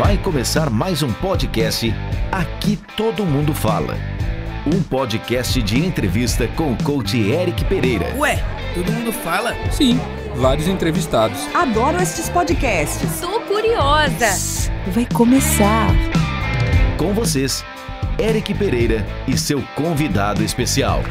Vai começar mais um podcast Aqui Todo Mundo Fala. Um podcast de entrevista com o coach Eric Pereira. Ué, todo mundo fala? Sim, vários entrevistados. Adoro estes podcasts. Tô curiosa. Vai começar. Com vocês, Eric Pereira e seu convidado especial.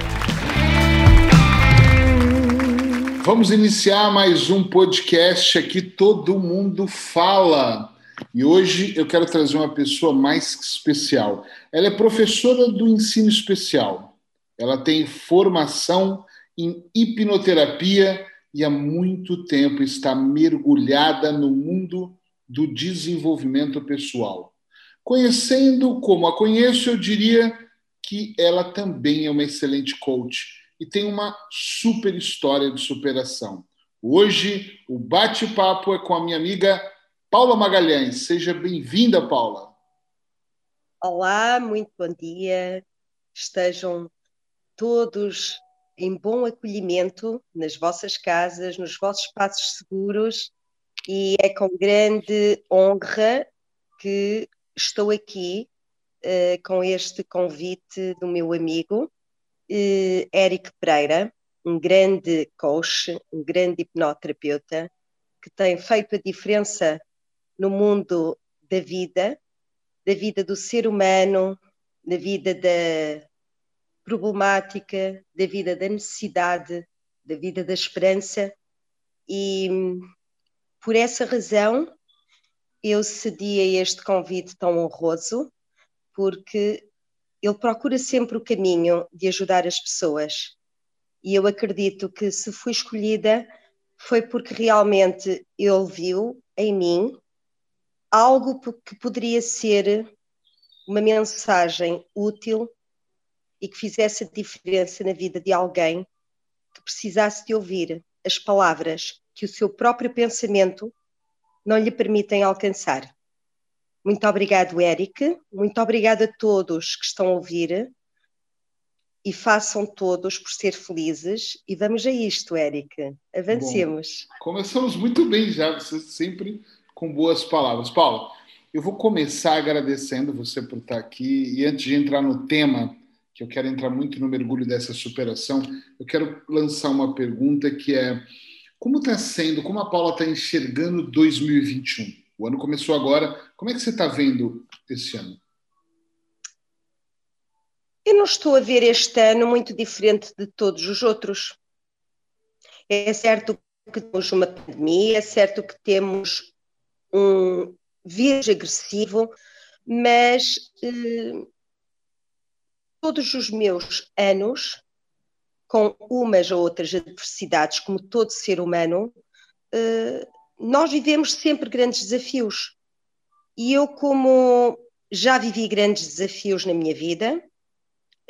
Vamos iniciar mais um podcast aqui Todo Mundo Fala. E hoje eu quero trazer uma pessoa mais especial. Ela é professora do ensino especial. Ela tem formação em hipnoterapia e há muito tempo está mergulhada no mundo do desenvolvimento pessoal. Conhecendo como a conheço, eu diria que ela também é uma excelente coach e tem uma super história de superação. Hoje, o bate-papo é com a minha amiga Paula Magalhães. Seja bem-vinda, Paula. Olá, muito bom dia. Estejam todos em bom acolhimento nas vossas casas, nos vossos espaços seguros, e é com grande honra que estou aqui uh, com este convite do meu amigo uh, Eric Pereira, um grande coach, um grande hipnoterapeuta, que tem feito a diferença no mundo da vida, da vida do ser humano, da vida da problemática, da vida da necessidade, da vida da esperança. E por essa razão eu cedi a este convite tão honroso, porque ele procura sempre o caminho de ajudar as pessoas. E eu acredito que se fui escolhida foi porque realmente ele viu em mim algo que poderia ser uma mensagem útil e que fizesse a diferença na vida de alguém que precisasse de ouvir as palavras que o seu próprio pensamento não lhe permitem alcançar. Muito obrigado, Eric. Muito obrigado a todos que estão a ouvir e façam todos por ser felizes. E vamos a isto, Eric. Avancemos. Bom, começamos muito bem já, você sempre com boas palavras. Paulo, eu vou começar agradecendo você por estar aqui. E antes de entrar no tema, que eu quero entrar muito no mergulho dessa superação, eu quero lançar uma pergunta que é: como está sendo, como a Paula está enxergando 2021? O ano começou agora. Como é que você está vendo esse ano? Eu não estou a ver este ano muito diferente de todos os outros. É certo que temos uma pandemia, é certo que temos um vírus agressivo, mas eh, todos os meus anos, com umas ou outras adversidades, como todo ser humano, eh, nós vivemos sempre grandes desafios. E eu, como já vivi grandes desafios na minha vida,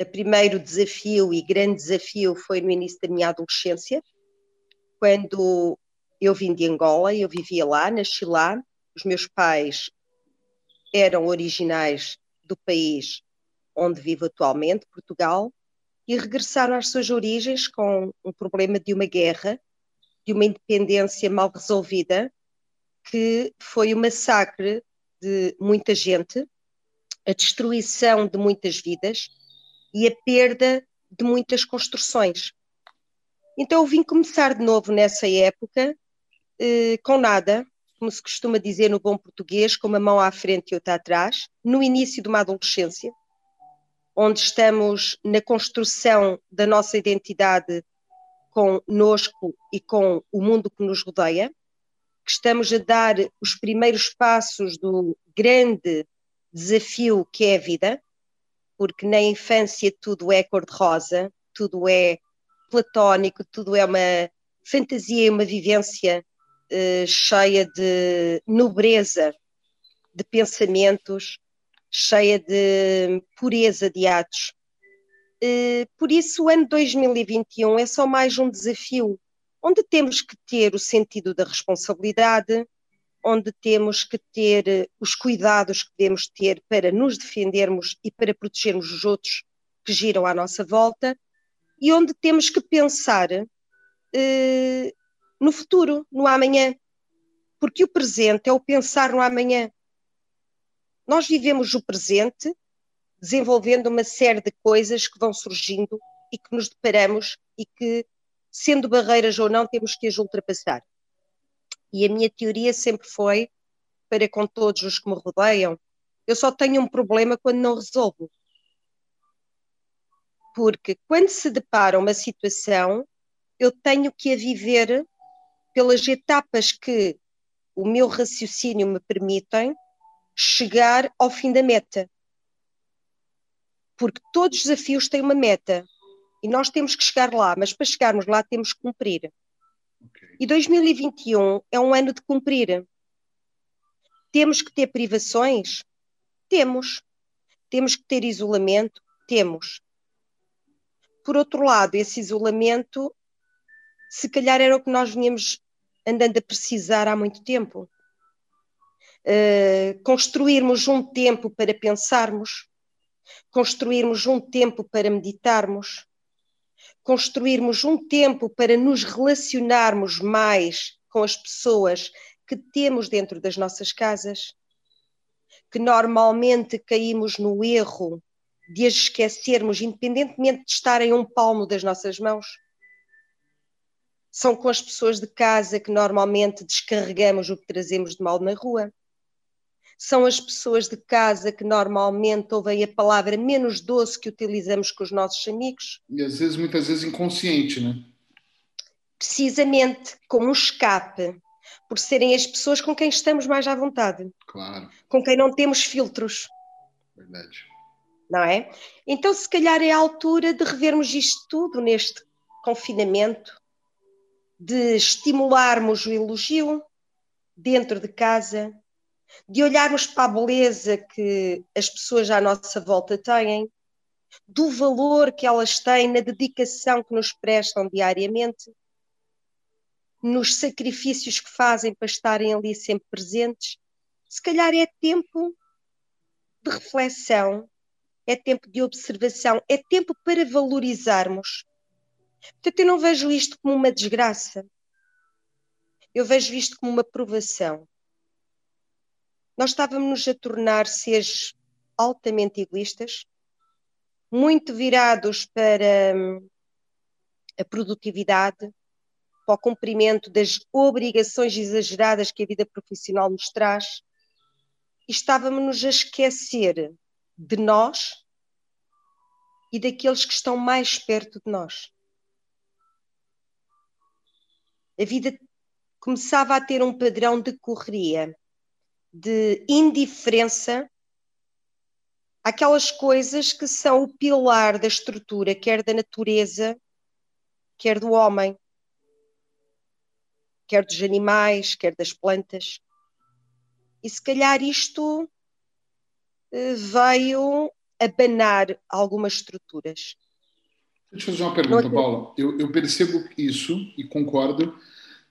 o primeiro desafio e grande desafio foi no início da minha adolescência, quando eu vim de Angola, eu vivia lá, nasci lá, os meus pais eram originais do país onde vivo atualmente, Portugal, e regressaram às suas origens com um problema de uma guerra de uma independência mal resolvida, que foi o massacre de muita gente, a destruição de muitas vidas e a perda de muitas construções. Então eu vim começar de novo nessa época eh, com nada, como se costuma dizer no bom português, com uma mão à frente e outra atrás, no início de uma adolescência, onde estamos na construção da nossa identidade conosco e com o mundo que nos rodeia, que estamos a dar os primeiros passos do grande desafio que é a vida, porque na infância tudo é cor-de-rosa, tudo é platónico, tudo é uma fantasia e uma vivência uh, cheia de nobreza de pensamentos, cheia de pureza de atos. Eh, por isso, o ano 2021 é só mais um desafio, onde temos que ter o sentido da responsabilidade, onde temos que ter eh, os cuidados que devemos ter para nos defendermos e para protegermos os outros que giram à nossa volta, e onde temos que pensar eh, no futuro, no amanhã, porque o presente é o pensar no amanhã. Nós vivemos o presente, desenvolvendo uma série de coisas que vão surgindo e que nos deparamos e que, sendo barreiras ou não, temos que as ultrapassar. E a minha teoria sempre foi, para com todos os que me rodeiam, eu só tenho um problema quando não resolvo. Porque quando se depara uma situação, eu tenho que a viver pelas etapas que o meu raciocínio me permitem chegar ao fim da meta. Porque todos os desafios têm uma meta e nós temos que chegar lá, mas para chegarmos lá temos que cumprir. Okay. E 2021 é um ano de cumprir. Temos que ter privações? Temos. Temos que ter isolamento? Temos. Por outro lado, esse isolamento, se calhar era o que nós vinhamos andando a precisar há muito tempo. Uh, construirmos um tempo para pensarmos, construirmos um tempo para meditarmos, construirmos um tempo para nos relacionarmos mais com as pessoas que temos dentro das nossas casas que normalmente caímos no erro de as esquecermos, independentemente de estarem um palmo das nossas mãos. São com as pessoas de casa que normalmente descarregamos o que trazemos de mal na rua. São as pessoas de casa que normalmente ouvem a palavra menos doce que utilizamos com os nossos amigos. E às vezes, muitas vezes, inconsciente, né? Precisamente como um escape por serem as pessoas com quem estamos mais à vontade. Claro. Com quem não temos filtros. Verdade. Não é? Então, se calhar é a altura de revermos isto tudo neste confinamento, de estimularmos o elogio dentro de casa, de olharmos para a beleza que as pessoas à nossa volta têm, do valor que elas têm na dedicação que nos prestam diariamente nos sacrifícios que fazem para estarem ali sempre presentes, se calhar é tempo de reflexão, é tempo de observação, é tempo para valorizarmos. Portanto, eu não vejo isto como uma desgraça. Eu vejo isto como uma provação. Nós estávamos a tornar seres altamente egoístas, muito virados para hum, a produtividade, para o cumprimento das obrigações exageradas que a vida profissional nos traz, e estávamos a esquecer de nós e daqueles que estão mais perto de nós. A vida começava a ter um padrão de correria, de indiferença aquelas coisas que são o pilar da estrutura, quer da natureza, quer do homem quer dos animais, quer das plantas. E se calhar isto uh, veio abanar algumas estruturas. Deixa eu fazer uma pergunta, Paula. Eu, eu percebo isso e concordo.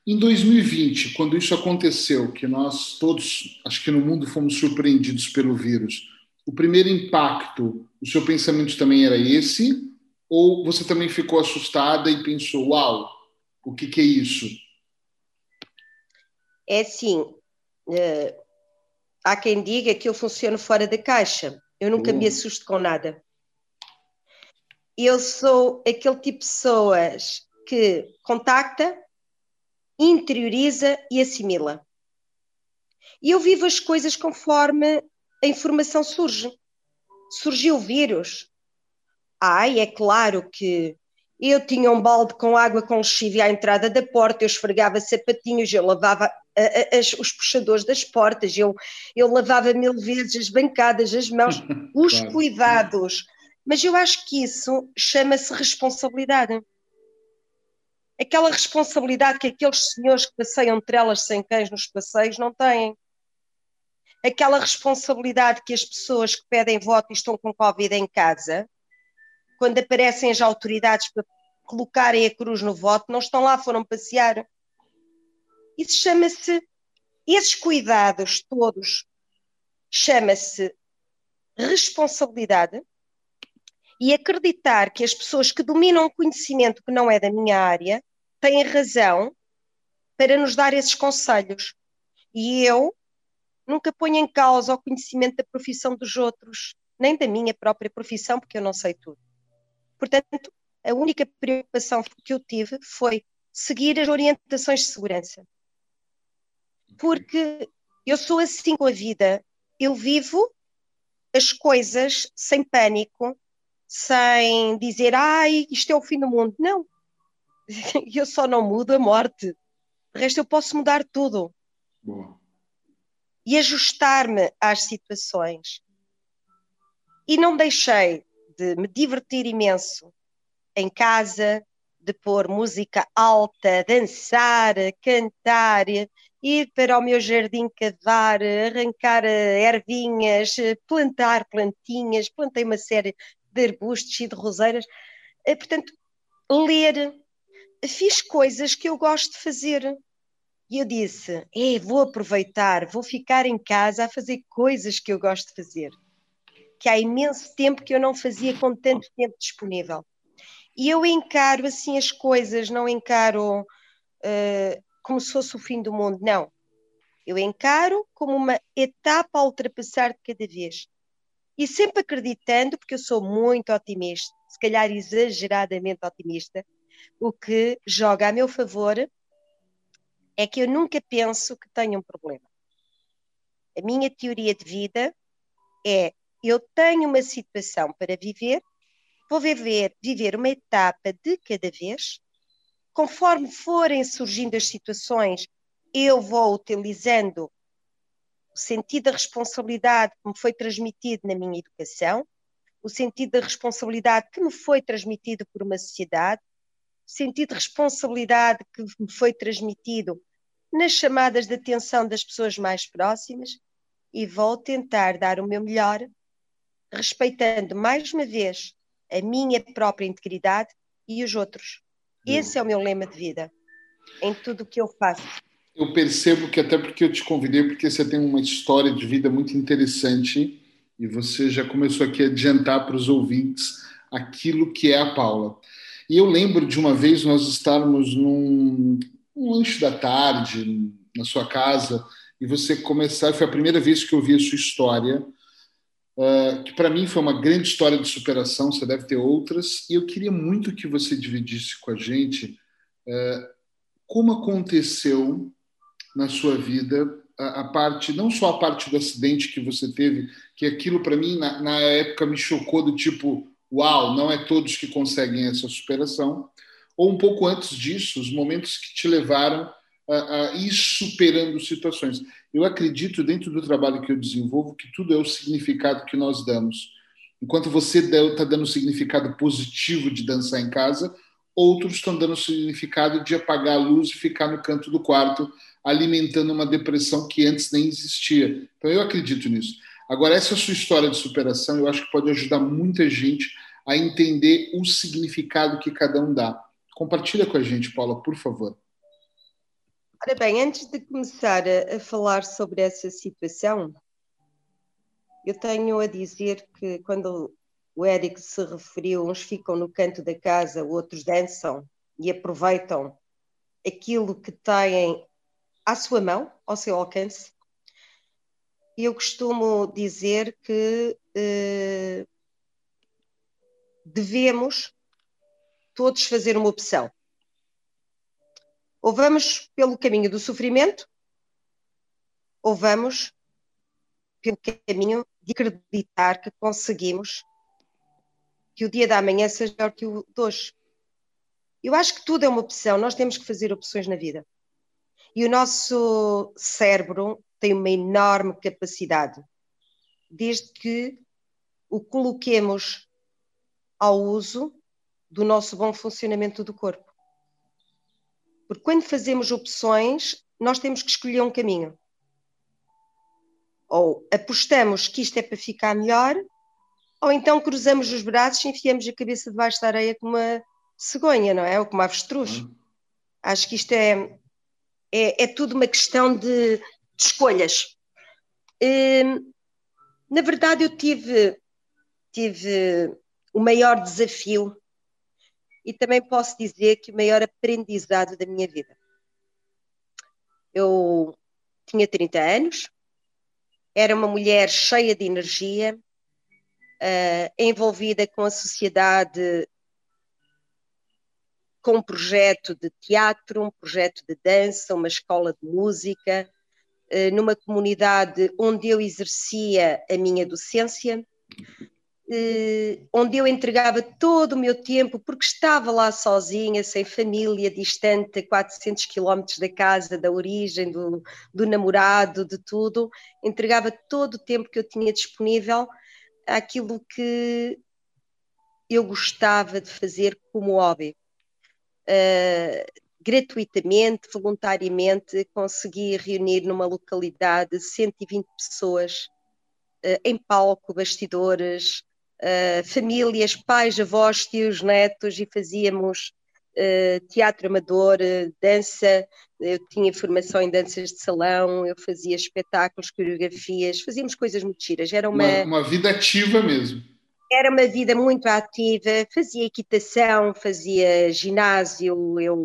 Em 2020, quando isso aconteceu, que nós todos, acho que no mundo, fomos surpreendidos pelo vírus, o primeiro impacto, o seu pensamento também era esse? Ou você também ficou assustada e pensou, uau, o que, que é isso? é assim, uh, há quem diga que eu funciono fora da caixa. Eu nunca me hum. assusto com nada. Eu sou aquele tipo de pessoas que contacta, interioriza e assimila. E eu vivo as coisas conforme a informação surge. Surgiu o vírus. Ai, é claro que eu tinha um balde com água com lexívia à entrada da porta, eu esfregava sapatinhos, eu lavava as, os puxadores das portas, eu, eu lavava mil vezes as bancadas, as mãos, os claro. cuidados. Mas eu acho que isso chama-se responsabilidade. Aquela responsabilidade que aqueles senhores que passeiam trelas sem cães nos passeios não têm. Aquela responsabilidade que as pessoas que pedem voto e estão com Covid em casa, quando aparecem as autoridades para colocarem a cruz no voto, não estão lá, foram passear isso chama-se, esses cuidados todos, chama-se responsabilidade e acreditar que as pessoas que dominam conhecimento que não é da minha área têm razão para nos dar esses conselhos. E eu nunca ponho em causa o conhecimento da profissão dos outros, nem da minha própria profissão, porque eu não sei tudo. Portanto, a única preocupação que eu tive foi seguir as orientações de segurança. Porque eu sou assim com a vida. Eu vivo as coisas sem pânico, sem dizer, ai, isto é o fim do mundo. Não. Eu só não mudo a morte. De resto, eu posso mudar tudo. Boa. E ajustar-me às situações. E não deixei de me divertir imenso em casa, de pôr música alta, dançar, cantar, ir para o meu jardim cavar, arrancar ervinhas, plantar plantinhas, plantei uma série de arbustos e de roseiras. Eh, portanto, ler. Fiz coisas que eu gosto de fazer. E eu disse: é, vou aproveitar, vou ficar em casa a fazer coisas que eu gosto de fazer. Que há imenso tempo que eu não fazia com tanto tempo disponível. E eu encaro assim as coisas, não encaro uh, como se fosse o fim do mundo, não. Eu encaro como uma etapa a ultrapassar de cada vez. E sempre acreditando, porque eu sou muito otimista, se calhar exageradamente otimista, o que joga a meu favor é que eu nunca penso que tenho um problema. A minha teoria de vida é: eu tenho uma situação para viver vou viver, viver uma etapa de cada vez, conforme forem surgindo as situações, eu vou utilizando sentido da responsabilidade que me foi transmitido na minha educação, o sentido da responsabilidade que me foi transmitido por uma sociedade, o sentido de responsabilidade que me foi transmitido nas chamadas de atenção das pessoas mais próximas e vou tentar dar o meu melhor, respeitando mais uma vez a minha própria integridade e os outros. Esse é o meu lema de vida, em tudo o que eu faço. Eu percebo que até porque eu te convidei, porque você tem uma história de vida muito interessante e você já começou aqui a adiantar para os ouvintes aquilo que é a Paula. E eu lembro de uma vez nós estarmos num, num lanche da tarde na sua casa e você começar, foi a primeira vez que eu vi a sua história uh, que para mim foi uma grande história de superação, você deve ter outras, e eu queria muito que você dividisse com a gente uh, como aconteceu na sua vida a, a, parte, não só a parte do acidente que você teve, que aquilo para mim na, na época me chocou do tipo, uau, não é todos que conseguem essa superação, ou um pouco antes disso, os momentos que te levaram a, a ir superando situações. Eu acredito, dentro do trabalho que eu desenvolvo, que tudo é o significado que nós damos. Enquanto você está dando significado positivo de dançar em casa, outros estão dando significado de apagar a luz e ficar no canto do quarto, alimentando uma depressão que antes nem existia. Então, eu acredito nisso. Agora, essa sua história de superação, eu acho que pode ajudar muita gente a entender o significado que cada um dá. Compartilha com a gente, Paula, por favor. Ora bem, antes de começar a, falar sobre essa situação, eu tenho a dizer que quando o Eric se referiu, uns ficam no canto da casa, outros dançam e aproveitam aquilo que têm à sua mão, ao seu alcance. Eu costumo dizer que eh, devemos todos fazer uma opção. Ou vamos pelo caminho do sofrimento, ou vamos pelo caminho de acreditar que conseguimos que o dia da manhã seja melhor que o de hoje. Eu acho que tudo é uma opção, nós temos que fazer opções na vida. E o nosso cérebro tem uma enorme capacidade, desde que o coloquemos ao uso do nosso bom funcionamento do corpo. Porque quando fazemos opções, nós temos que escolher um caminho. Ou apostamos que isto é para ficar melhor, ou então cruzamos os braços e enfiamos a cabeça debaixo da areia como uma cegonha, não é? Ou como uma avestruz. Uhum. Acho que isto é, é, é, tudo uma questão de, de escolhas. Hum, na verdade, eu tive, tive o maior desafio e também posso dizer que o maior aprendizado da minha vida. Eu tinha 30 anos, Era uma mulher cheia de energia, uh, envolvida com a sociedade, com um projeto de teatro, um projeto de dança, uma escola de música, uh, numa comunidade onde eu exercia a minha docência eh, onde eu entregava todo o meu tempo, porque estava lá sozinha, sem família, distante a 400 quilómetros da casa, da origem, do, do namorado, de tudo, entregava todo o tempo que eu tinha disponível àquilo que eu gostava de fazer como hobby. Uh, gratuitamente, voluntariamente, consegui reunir numa localidade 120 pessoas uh, em palco, bastidores, uh, famílias, pais, avós, tios, netos, e fazíamos teatro amador, dança, eu tinha formação em danças de salão, eu fazia espetáculos, coreografias, fazíamos coisas muito giras. Era uma, uma, uma vida ativa mesmo. Era uma vida muito ativa, fazia equitação, fazia ginásio, eu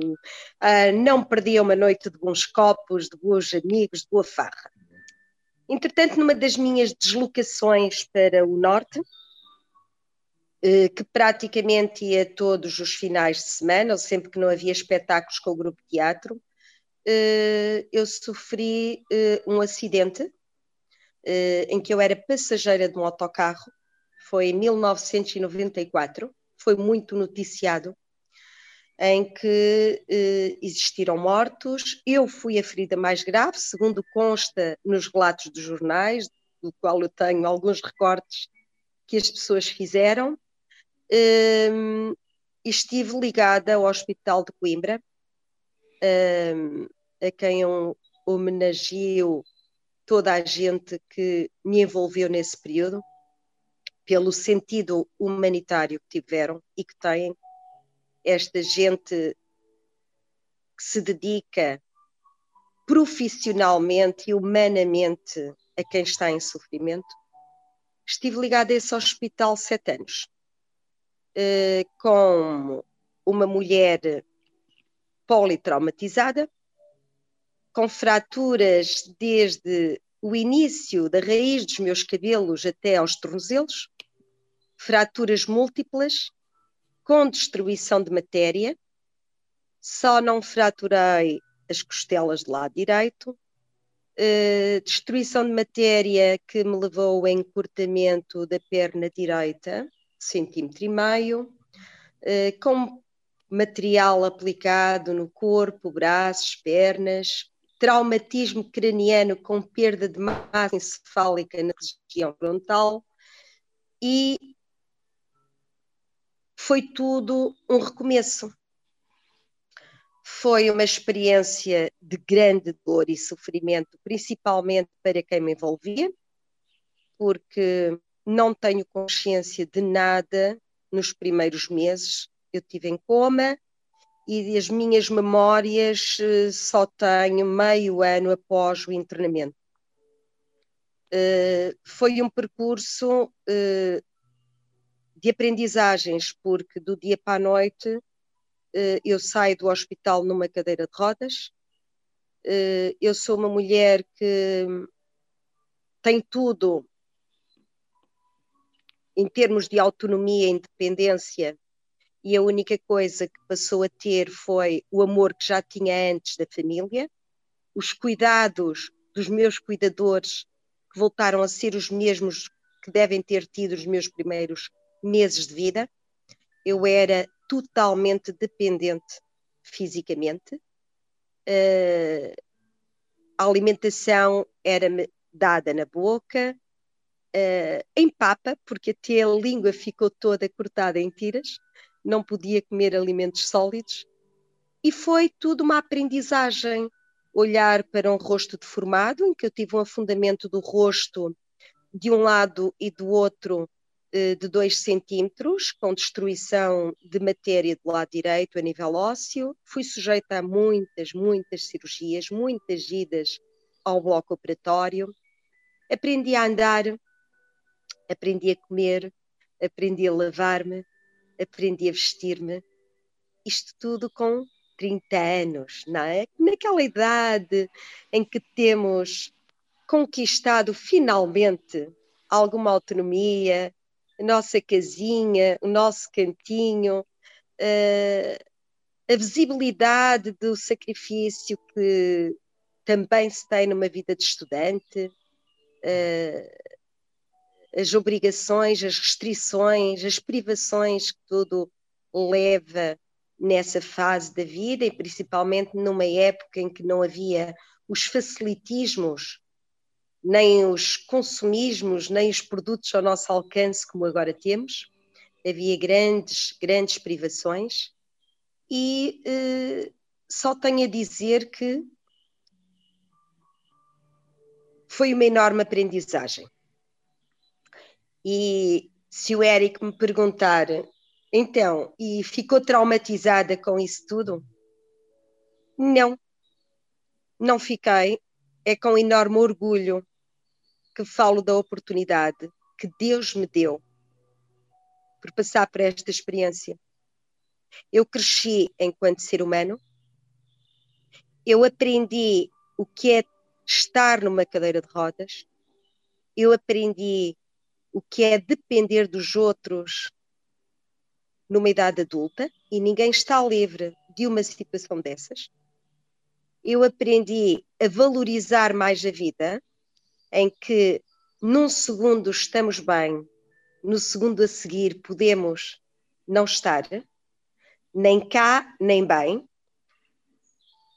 não perdia uma noite de bons copos, de bons amigos, de boa farra. Entretanto, numa das minhas deslocações para o norte, eh, que praticamente ia todos os finais de semana, ou sempre que não havia espetáculos com o grupo de teatro, eh, eu sofri eh, um acidente em que eu era passageira de um autocarro, foi em 1994, foi muito noticiado, em que existiram mortos. Eu fui a ferida mais grave, segundo consta nos relatos dos jornais, do qual eu tenho alguns recortes que as pessoas fizeram um, estive ligada ao Hospital de Coimbra, um, a quem homenageio toda a gente que me envolveu nesse período, pelo sentido humanitário que tiveram e que têm, esta gente que se dedica profissionalmente e humanamente a quem está em sofrimento. Estive ligada a esse hospital sete anos eh, com uma mulher politraumatizada, com fraturas desde o início da raiz dos meus cabelos até aos tornozelos, fraturas múltiplas, com destruição de matéria, só não fraturei as costelas do lado direito, uh, destruição de matéria que me levou ao encurtamento da perna direita, centímetro e meio, eh, com material aplicado no corpo, braços, pernas, traumatismo craniano com perda de massa encefálica na região frontal. E foi tudo um recomeço. Foi uma experiência de grande dor e sofrimento, principalmente para quem me envolvia, porque não tenho consciência de nada nos primeiros meses. Eu tive em coma e as minhas memórias eh, só tenho meio ano após o internamento. Uh, foi um percurso uh, de aprendizagens, porque do dia para a noite uh, eu saio do hospital numa cadeira de rodas. eu sou uma mulher que tem tudo em termos de autonomia e independência, e a única coisa que passou a ter foi o amor que já tinha antes da família, os cuidados dos meus cuidadores, que voltaram a ser os mesmos que devem ter tido os meus primeiros meses de vida. Eu era totalmente dependente fisicamente. Uh, a alimentação era-me dada na boca, uh, em papa, porque até a língua ficou toda cortada em tiras, não podia comer alimentos sólidos, e foi tudo uma aprendizagem. Olhar para um rosto deformado, em que eu tive um afundamento do rosto de um lado e do outro de 2 centímetros, com destruição de matéria do lado direito a nível ósseo. Fui sujeita a muitas, muitas cirurgias, muitas idas ao bloco operatório. Aprendi a andar aprendi a comer, aprendi a lavar-me, aprendi a vestir-me. Isto tudo com 30 anos, não é? Naquela idade em que temos conquistado finalmente alguma autonomia, a nossa casinha, o nosso cantinho, uh, a visibilidade do sacrifício que também se tem numa vida de estudante, uh, as obrigações, as restrições, as privações que tudo leva nessa fase da vida e principalmente numa época em que não havia os facilitismos, nem os consumismos, nem os produtos ao nosso alcance como agora temos. Havia grandes, grandes privações e eh, só tenho a dizer que foi uma enorme aprendizagem. E se o Eric me perguntar, então, e ficou traumatizada com isso tudo? Não, não fiquei. É com enorme orgulho que falo da oportunidade que Deus me deu por passar por esta experiência. Eu cresci enquanto ser humano, eu aprendi o que é estar numa cadeira de rodas, eu aprendi o que é depender dos outros numa idade adulta e ninguém está livre de uma situação dessas. Eu aprendi a valorizar mais a vida, em que num segundo estamos bem, no segundo a seguir podemos não estar, nem cá, nem bem.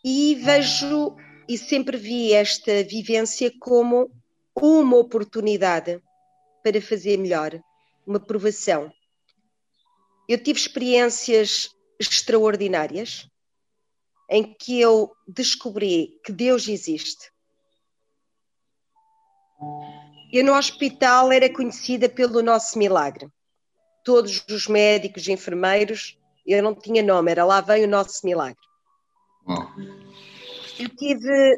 E vejo e sempre vi esta vivência como uma oportunidade para fazer melhor, uma provação. Eu tive experiências extraordinárias em que eu descobri que Deus existe. Eu no hospital era conhecida pelo nosso milagre. Todos os médicos e enfermeiros, eu não tinha nome, era lá vem o nosso milagre. Eu tive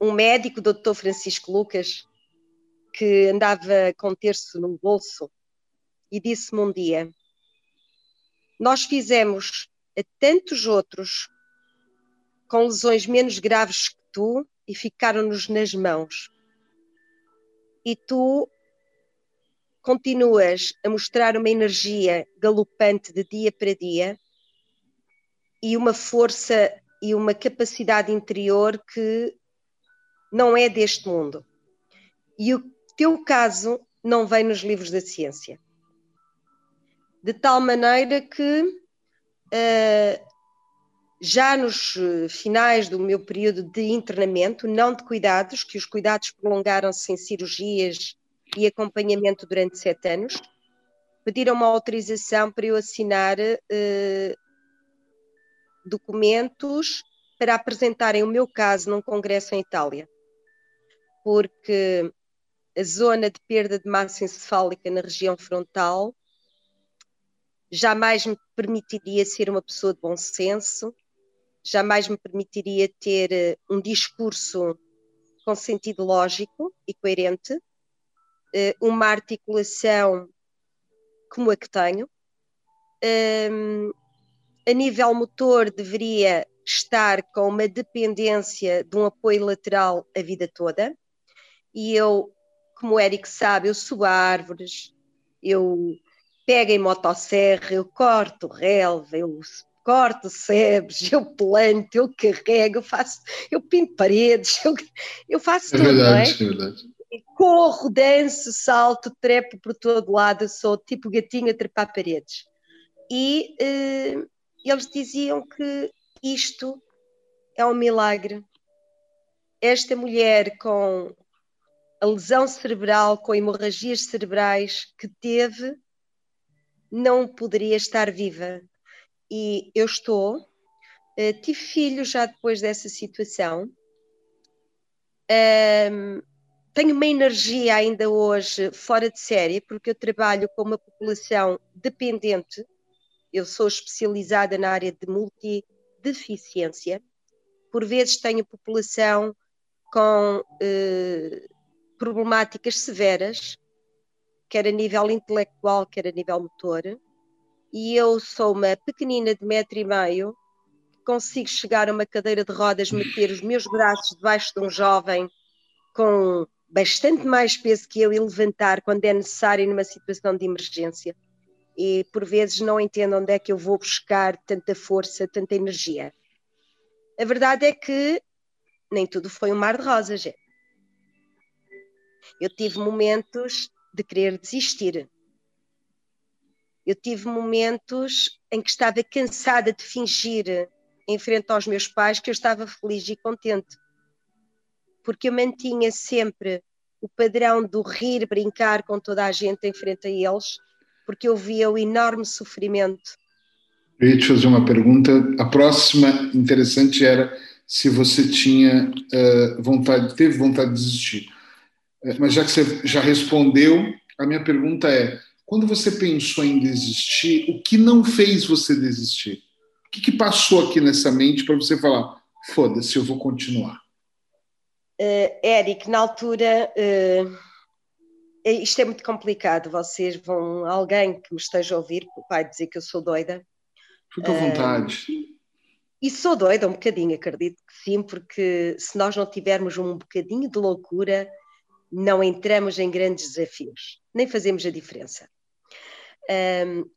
um médico, o doutor Francisco Lucas, que andava com terço no bolso e disse-me um dia: Nós fizemos a tantos outros com lesões menos graves que tu e ficaram-nos nas mãos. E tu continuas a mostrar uma energia galopante de dia para dia e uma força e uma capacidade interior que não é deste mundo. E o teu caso não vem nos livros da ciência. De tal maneira que, uh, já nos finais do meu período de internamento, não de cuidados, que os cuidados prolongaram-se em cirurgias e acompanhamento durante sete anos, pediram uma autorização para eu assinar uh, documentos para apresentarem o meu caso num congresso em Itália. Porque a zona de perda de massa encefálica na região frontal jamais me permitiria ser uma pessoa de bom senso, jamais me permitiria ter eh, um discurso com sentido lógico e coerente, eh, uma articulação como a que tenho. Ehm, a nível motor, deveria estar com uma dependência de um apoio lateral a vida toda. E eu como o Eric sabe, eu subo árvores, eu pego em motosserra, eu corto relva, eu corto sebes, eu planto, eu carrego, eu faço, eu pinto paredes, eu, eu faço é tudo, verdade, não é? é verdade. Corro, danço, salto, trepo por todo lado, eu sou tipo gatinho a trepar paredes. E uh, eles diziam que isto é um milagre. Esta mulher com a lesão cerebral com hemorragias cerebrais que teve não poderia estar viva. E eu estou, uh, tive filhos já depois dessa situação. Um, tenho uma energia ainda hoje fora de série, porque eu trabalho com uma população dependente. Eu sou especializada na área de multideficiência. Por vezes tenho população com uh, problemáticas severas, quer a nível intelectual, quer a nível motor, e eu sou uma pequenina de metro e meio, consigo chegar a uma cadeira de rodas, meter os meus braços debaixo de um jovem com bastante mais peso que eu e levantar quando é necessário numa situação de emergência. E por vezes não entendo onde é que eu vou buscar tanta força, tanta energia. A verdade é que nem tudo foi um mar de rosas. É. Eu tive momentos de querer desistir. Eu tive momentos em que estava cansada de fingir em frente aos meus pais que eu estava feliz e contente. Porque eu mantinha sempre o padrão do rir, brincar com toda a gente em frente a eles, porque eu via o enorme sofrimento. Eu ia te fazer uma pergunta. A próxima interessante era se você tinha uh, vontade, teve vontade de desistir. Uh, mas já que você já respondeu, a minha pergunta é: quando você pensou em desistir, o que não fez você desistir? O que, que passou aqui nessa mente para você falar, foda-se, eu vou continuar? Uh, Eric, na altura, uh, isto é muito complicado. Vocês vão, alguém que me esteja a ouvir, vai dizer que eu sou doida. Fica à vontade. Uh, e sou doida um bocadinho, acredito que sim, porque se nós não tivermos um bocadinho de loucura, não entramos em grandes desafios, nem fazemos a diferença. Um,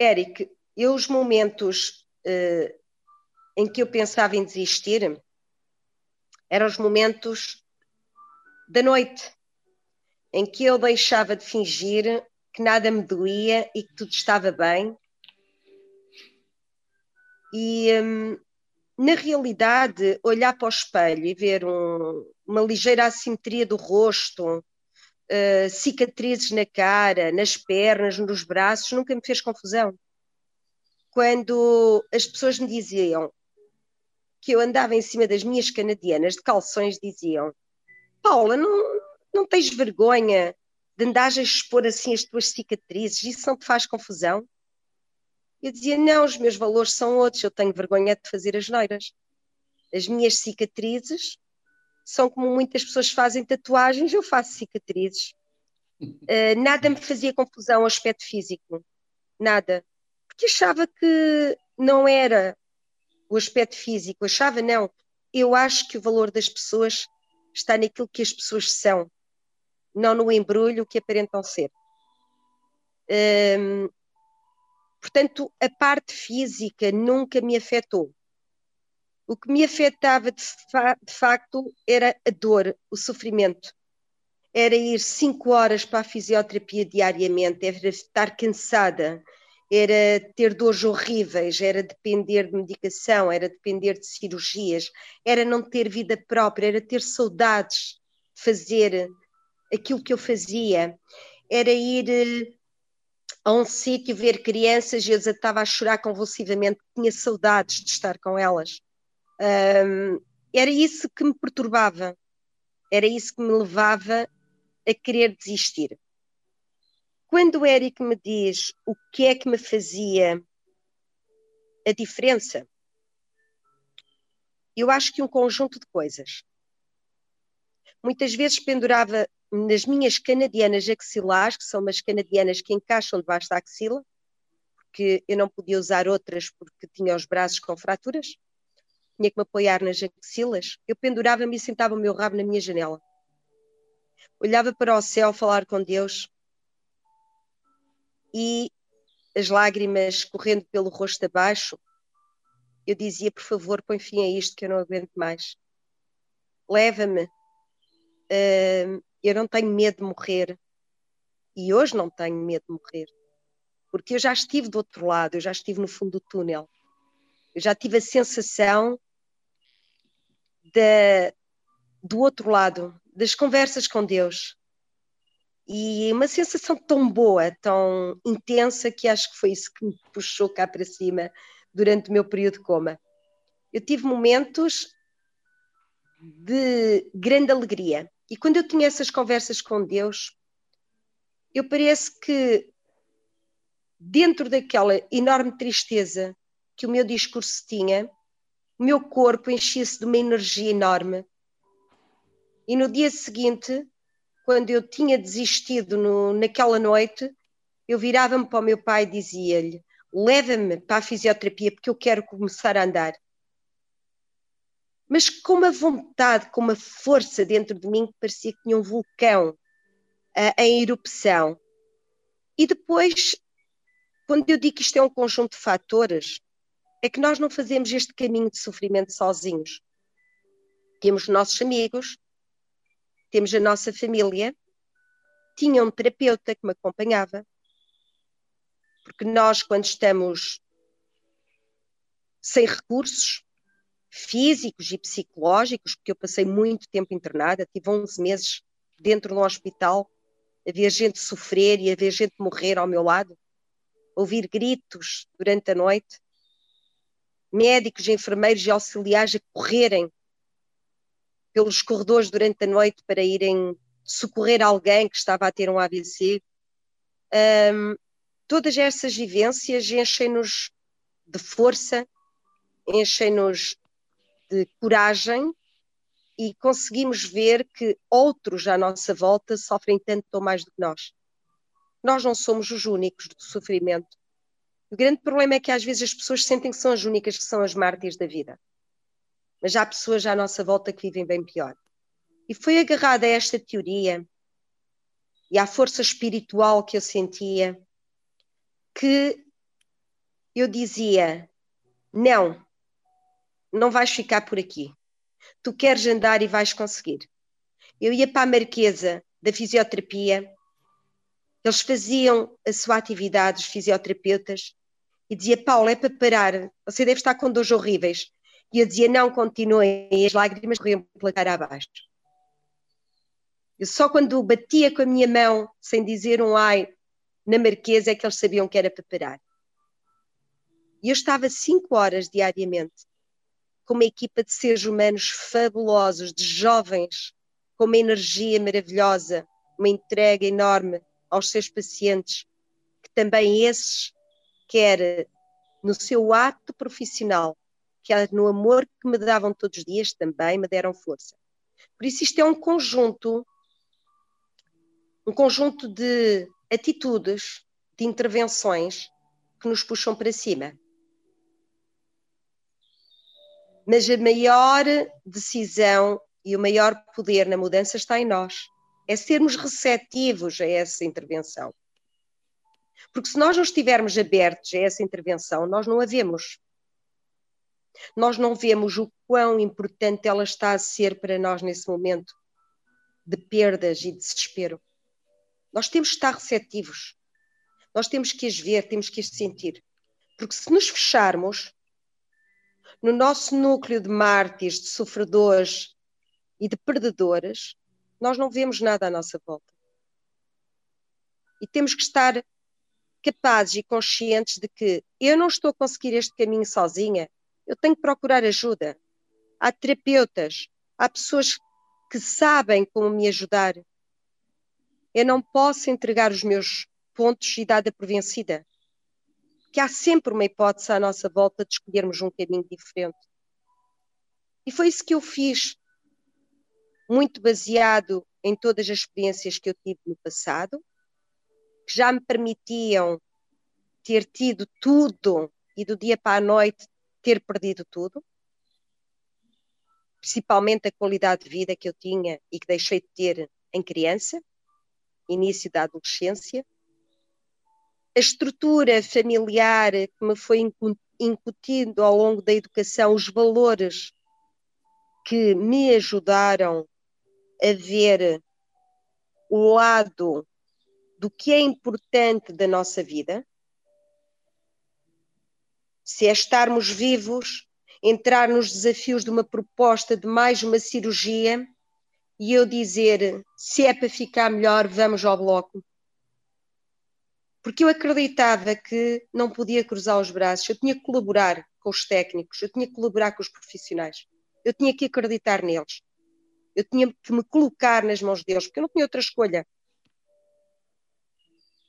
Eric, eu os momentos uh, em que eu pensava em desistir eram os momentos da noite, em que eu deixava de fingir que nada me doía e que tudo estava bem. E um, na realidade, olhar para o espelho e ver um, uma ligeira assimetria do rosto, uh, cicatrizes na cara, nas pernas, nos braços, nunca me fez confusão quando as pessoas me diziam que eu andava em cima das minhas canadianas de calções, diziam: Paula, não, não tens vergonha de andares a expor assim as tuas cicatrizes? Isso não te faz confusão? Eu dizia: Não, os meus valores são outros, eu tenho vergonha de fazer as neiras. As minhas cicatrizes são como muitas pessoas fazem tatuagens, eu faço cicatrizes. Uh, nada me fazia confusão ao aspecto físico, nada porque achava que não era o aspecto físico, achava não. Eu acho que o valor das pessoas está naquilo que as pessoas são, não no embrulho que aparentam ser. Hum, portanto, a parte física nunca me afetou. O que me afetava de, fa de facto era a dor, o sofrimento. Era ir cinco horas para a fisioterapia diariamente, era estar cansada, era ter dores horríveis, era depender de medicação, era depender de cirurgias, era não ter vida própria, era ter saudades de fazer aquilo que eu fazia, era ir eh, a um sítio ver crianças e eu estava a chorar convulsivamente, tinha saudades de estar com elas. Um, era isso que me perturbava, era isso que me levava a querer desistir. Quando o Eric me diz o que é que me fazia a diferença, eu acho que um conjunto de coisas. Muitas vezes pendurava nas minhas canadianas axilares, que são umas canadianas que encaixam debaixo da axila, porque eu não podia usar outras porque tinha os braços com fraturas, tinha que me apoiar nas axilas. Eu pendurava-me e sentava o meu rabo na minha janela. Olhava para o céu falar com Deus e as lágrimas correndo pelo rosto abaixo, eu dizia, por favor, põe fim a isto que eu não aguento mais. Leva-me. Uh, eu não tenho medo de morrer. E hoje não tenho medo de morrer. Porque eu já estive do outro lado, eu já estive no fundo do túnel. Eu já tive a sensação de, do outro lado, das conversas com Deus, e uma sensação tão boa, tão intensa, que acho que foi isso que me puxou cá para cima durante o meu período de coma. Eu tive momentos de grande alegria. E quando eu tinha essas conversas com Deus, eu parece que dentro daquela enorme tristeza que o meu discurso tinha, o meu corpo enchia-se de uma energia enorme. E no dia seguinte quando eu tinha desistido no, naquela noite, eu virava-me para o meu pai e dizia-lhe: leva-me para a fisioterapia porque eu quero começar a andar. mas com uma vontade, com uma força dentro de mim que parecia que tinha um vulcão uh, em erupção. E depois, quando eu digo que isto é um conjunto de fatores, é que nós não fazemos este caminho de sofrimento sozinhos. Temos nossos amigos, temos a nossa família, tinha um terapeuta que me acompanhava, porque nós, quando estamos sem recursos físicos e psicológicos, porque eu passei muito tempo internada, tive 11 meses dentro de um hospital, a ver gente sofrer e a ver gente morrer ao meu lado, ouvir gritos durante a noite, médicos, enfermeiros e auxiliares a correrem pelos corredores durante a noite para irem socorrer alguém que estava a ter um AVC. Um, todas essas vivências enchem-nos de força, enchem-nos de coragem e conseguimos ver que outros à nossa volta sofrem tanto ou mais do que nós. Nós não somos os únicos do sofrimento. O grande problema é que às vezes as pessoas sentem que são as únicas que são as mártires da vida. Mas há pessoas à nossa volta que vivem bem pior. E foi agarrada a esta teoria e à força espiritual que eu sentia que eu dizia: não, não vais ficar por aqui. Tu queres andar e vais conseguir. Eu ia para a Marquesa da fisioterapia, eles faziam a sua atividade, os fisioterapeutas, e dizia: Paulo, é para parar, você deve estar com dores horríveis. E eu dizia: não, continuem, e as lágrimas corriam pela cara abaixo. Eu só quando batia com a minha mão, sem dizer um ai, na Marquesa, é que eles sabiam que era para parar. E eu estava cinco horas diariamente com uma equipa de seres humanos fabulosos, de jovens, com uma energia maravilhosa, uma entrega enorme aos seus pacientes, que também esses, quer no seu ato profissional, quer no amor que me davam todos os dias, também me deram força. Por isso, isto é um conjunto, um conjunto de atitudes, de intervenções que nos puxam para cima. Mas a maior decisão e o maior poder na mudança está em nós. É sermos receptivos a essa intervenção. Porque se nós não estivermos abertos a essa intervenção, nós não a vemos. Nós não vemos o quão importante ela está a ser para nós nesse momento de perdas e desespero. Nós temos que estar receptivos. Nós temos que as ver, temos que as sentir. Porque se nos fecharmos, no nosso núcleo de mártires, de sofredores e de perdedores, nós não vemos nada à nossa volta. E temos que estar capazes e conscientes de que eu não estou a conseguir este caminho sozinha, eu tenho que procurar ajuda. Há terapeutas, há pessoas que sabem como me ajudar. Eu não posso entregar os meus pontos e dar por vencida que há sempre uma hipótese à nossa volta de escolhermos um caminho diferente. E foi isso que eu fiz, muito baseado em todas as experiências que eu tive no passado, que já me permitiam ter tido tudo e do dia para a noite ter perdido tudo, principalmente a qualidade de vida que eu tinha e que deixei de ter em criança, início da adolescência, a estrutura familiar que me foi incutindo ao longo da educação, os valores que me ajudaram a ver o lado do que é importante da nossa vida, se é estarmos vivos, entrar nos desafios de uma proposta de mais uma cirurgia e eu dizer se é para ficar melhor, vamos ao bloco. Porque eu acreditava que não podia cruzar os braços, eu tinha que colaborar com os técnicos, eu tinha que colaborar com os profissionais, eu tinha que acreditar neles, eu tinha que me colocar nas mãos deles, porque eu não tinha outra escolha.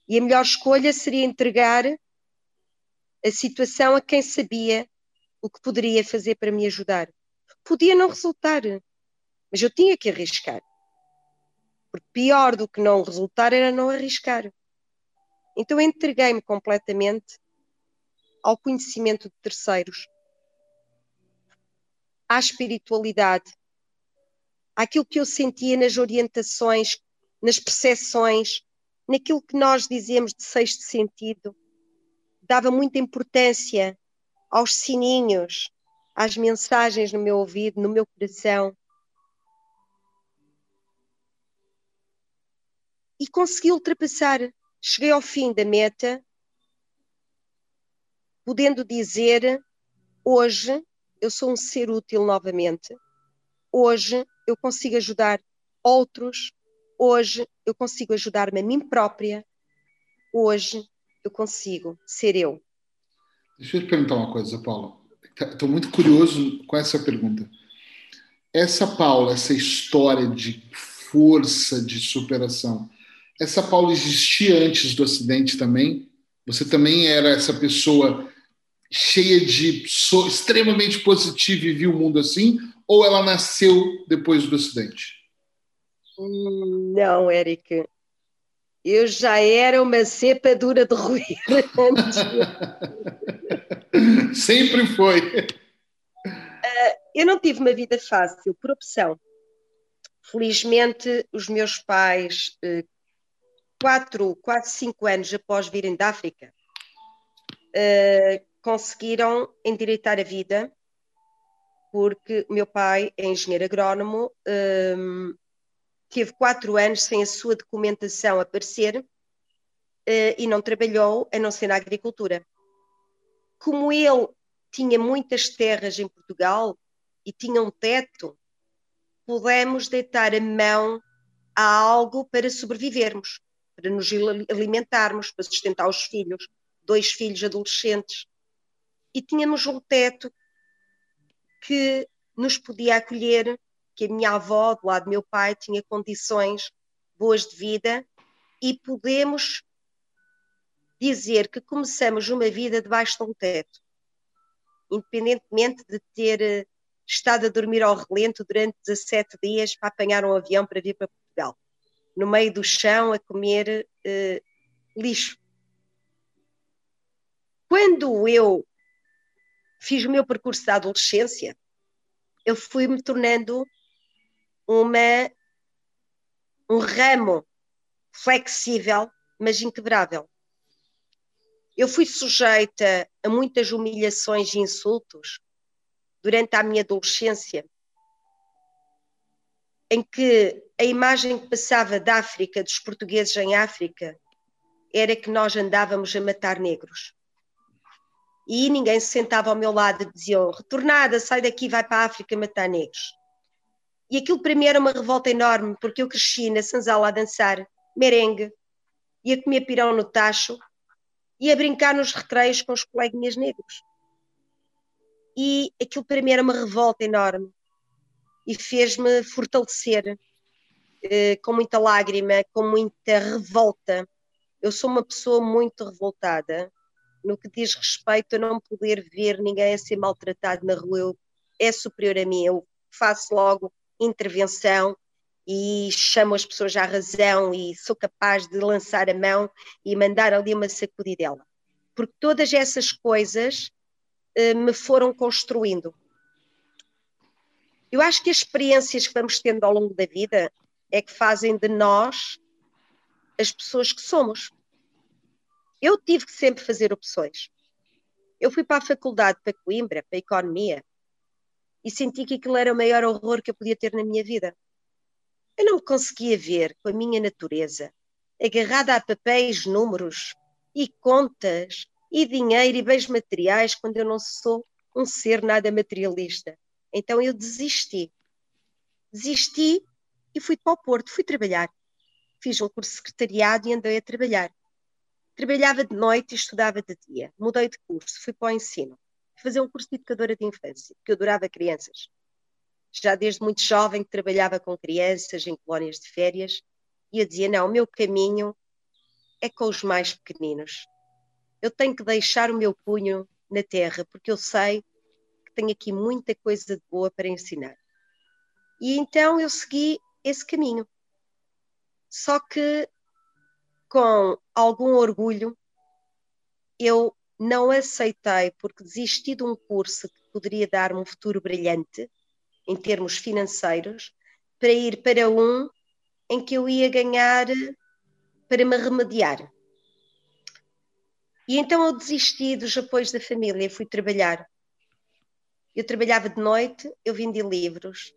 E a melhor escolha seria entregar a situação a quem sabia o que poderia fazer para me ajudar. Podia não resultar, mas eu tinha que arriscar. Porque pior do que não resultar era não arriscar. Então entreguei-me completamente ao conhecimento de terceiros. à espiritualidade, àquilo que eu sentia nas orientações, nas percepções, naquilo que nós dizemos de sexto sentido. Dava muita importância aos sininhos, às mensagens no meu ouvido, no meu coração. E consegui ultrapassar. Cheguei ao fim da meta, podendo dizer: hoje eu sou um ser útil novamente. Hoje eu consigo ajudar outros. Hoje eu consigo ajudar-me a mim própria. Hoje eu consigo ser eu. Deixa eu te perguntar uma coisa, Paula. Estou muito curioso com essa pergunta. Essa Paula, essa história de força, de superação, essa Paula existia antes do acidente também? Você também era essa pessoa cheia de extremamente positiva e viu o mundo assim? Ou ela nasceu depois do acidente? Não, Eric. Eu já era uma cepa dura de roer. Sempre foi. Uh, eu não tive uma vida fácil, por opção. Felizmente, os meus pais, uh, quatro, quase cinco anos após virem da África, uh, conseguiram endireitar a vida, porque meu pai é engenheiro agrónomo, um, teve quatro anos sem a sua documentação aparecer uh, e não trabalhou a não ser na agricultura. Como ele tinha muitas terras em Portugal e tinha um teto, pudemos deitar a mão a algo para sobrevivermos, para nos alimentarmos, para sustentar os filhos, dois filhos adolescentes. E tínhamos um teto que nos podia acolher que a minha avó, do lado do meu pai, tinha condições boas de vida e podemos dizer que começamos uma vida debaixo de um teto, independentemente de ter eh, estado a dormir ao relento durante 17 dias para apanhar um avião para vir para Portugal, no meio do chão a comer uh, lixo. Quando eu fiz o meu percurso da adolescência, eu fui me tornando uma, um ramo flexível, mas inquebrável. Eu fui sujeita a muitas humilhações e insultos durante a minha adolescência, em que a imagem que passava da África, dos portugueses em África, era que nós andávamos a matar negros. E ninguém se sentava ao meu lado e dizia: retornada, sai daqui, vai para a África matar negros. E aquilo para mim era uma revolta enorme, porque eu cresci na Sanzala a dançar merengue, ia comer pirão no tacho, ia brincar nos recreios com os coleguinhas negros. E aquilo para mim era uma revolta enorme e fez-me fortalecer eh, com muita lágrima, com muita revolta. Eu sou uma pessoa muito revoltada no que diz respeito a não poder ver ninguém a ser maltratado na rua. Eu, é superior a mim, eu faço logo intervenção e chamo as pessoas à razão e sou capaz de lançar a mão e mandar ali uma sacudidela. Porque todas essas coisas uh, me foram construindo. Eu acho que as experiências que vamos tendo ao longo da vida é que fazem de nós as pessoas que somos. Eu tive que sempre fazer opções. Eu fui para a faculdade para Coimbra, para a Economia, e senti que aquilo era o maior horror que eu podia ter na minha vida. Eu não conseguia ver com a minha natureza, agarrada a papéis, números e contas e dinheiro e bens materiais quando eu não sou um ser nada materialista. Então eu desisti. Desisti e fui para o Porto, fui trabalhar. Fiz um curso de secretariado e andei a trabalhar. Trabalhava de noite e estudava de dia. Mudei de curso, fui para o ensino fazer um curso de educadora de infância, porque eu adorava crianças. Já desde muito jovem que trabalhava com crianças em colónias de férias, e eu dizia: não, o meu caminho é com os mais pequeninos. Eu tenho que deixar o meu punho na terra, porque eu sei que tenho aqui muita coisa de boa para ensinar. E então eu segui esse caminho. Só que com algum orgulho, eu não aceitei porque desisti de um curso que poderia dar-me um futuro brilhante em termos financeiros, para ir para um em que eu ia ganhar para me remediar. E então eu desisti dos apoios da família fui trabalhar. Eu trabalhava de noite, eu vendia livros,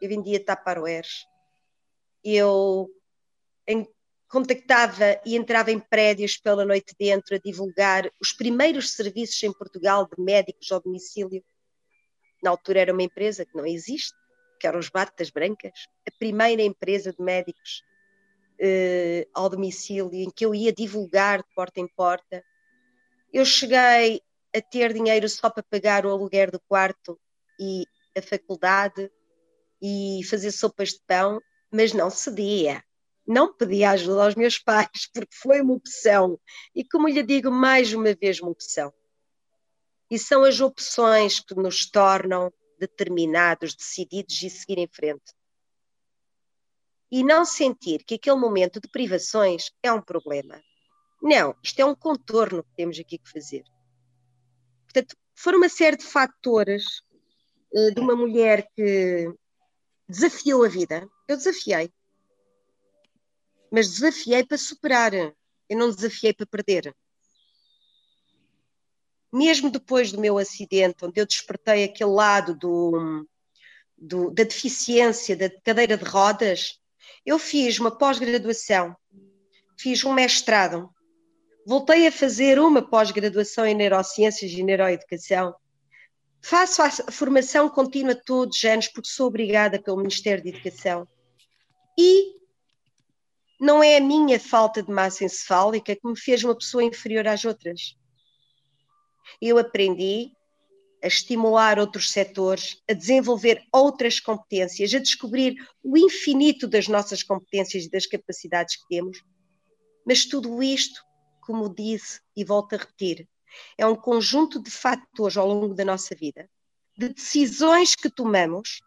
eu vendia taparoeiros, eu contactava e entrava em prédios pela noite dentro a divulgar os primeiros serviços em Portugal de médicos ao domicílio. Na altura era uma empresa que não existe, que eram os Batas Brancas, a primeira empresa de médicos uh, ao domicílio, em que eu ia divulgar de porta em porta. Eu cheguei a ter dinheiro só para pagar o aluguer do quarto e a faculdade e fazer sopas de pão, mas não cedia. Não pedi ajuda aos meus pais, porque foi uma opção. E como lhe digo, mais uma vez, uma opção. E são as opções que nos tornam determinados, decididos e seguir em frente. E não sentir que aquele momento de privações é um problema. Não, isto é um contorno que temos aqui que fazer. Portanto, foram uma série de fatores uh, de uma mulher que desafiou a vida. Eu desafiei. Mas desafiei para superar. Eu não desafiei para perder. Mesmo depois do meu acidente, onde eu despertei aquele lado do, do da deficiência, da cadeira de rodas, eu fiz uma pós-graduação, fiz um mestrado, voltei a fazer uma pós-graduação em neurociências e neuroeducação. Faço a formação contínua todos os anos porque sou obrigada pelo Ministério da Educação. E não é a minha falta de massa encefálica que me fez uma pessoa inferior às outras. Eu aprendi a estimular outros setores, a desenvolver outras competências, a descobrir o infinito das nossas competências e das capacidades que temos. Mas tudo isto, como disse e volto a repetir, é um conjunto de fatores ao longo da nossa vida, de decisões que tomamos.